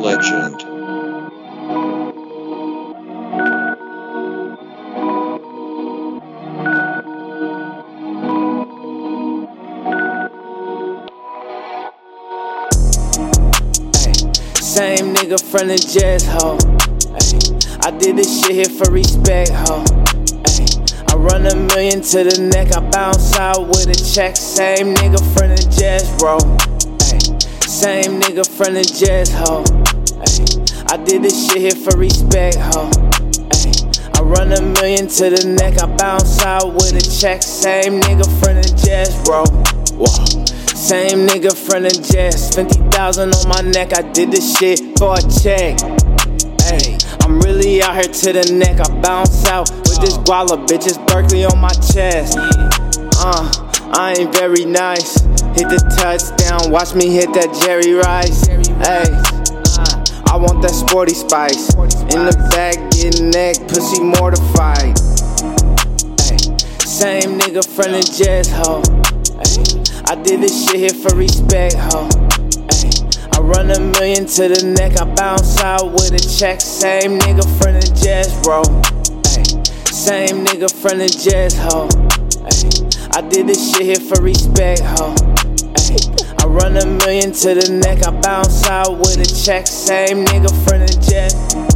legend. Same nigga from the jazz ho. I did this shit here for respect ho. Ay, I run a million to the neck, I bounce out with a check. Same nigga from the jazz roll. Ay, same nigga from the jazz ho. Ay, I did this shit here for respect, ho. Ay, I run a million to the neck, I bounce out with a check. Same nigga from the jazz, bro. Whoa. Same nigga from the jazz. 50,000 on my neck, I did this shit for a check. Hey, I'm really out here to the neck. I bounce out with this guala, bitches Berkeley on my chest. Uh, I ain't very nice. Hit the touchdown, watch me hit that Jerry Rice. Hey, want that sporty spice. In the back, getting neck, pussy mortified. Ay, same nigga from the jazz, ho. Ay, I did this shit here for respect, ho. Ay, I run a million to the neck, I bounce out with a check. Same nigga from the jazz, bro. Same nigga from the jazz, ho. I did this shit here for respect, ho. I run a million to the neck, I bounce out with a check. Same nigga from the jazz.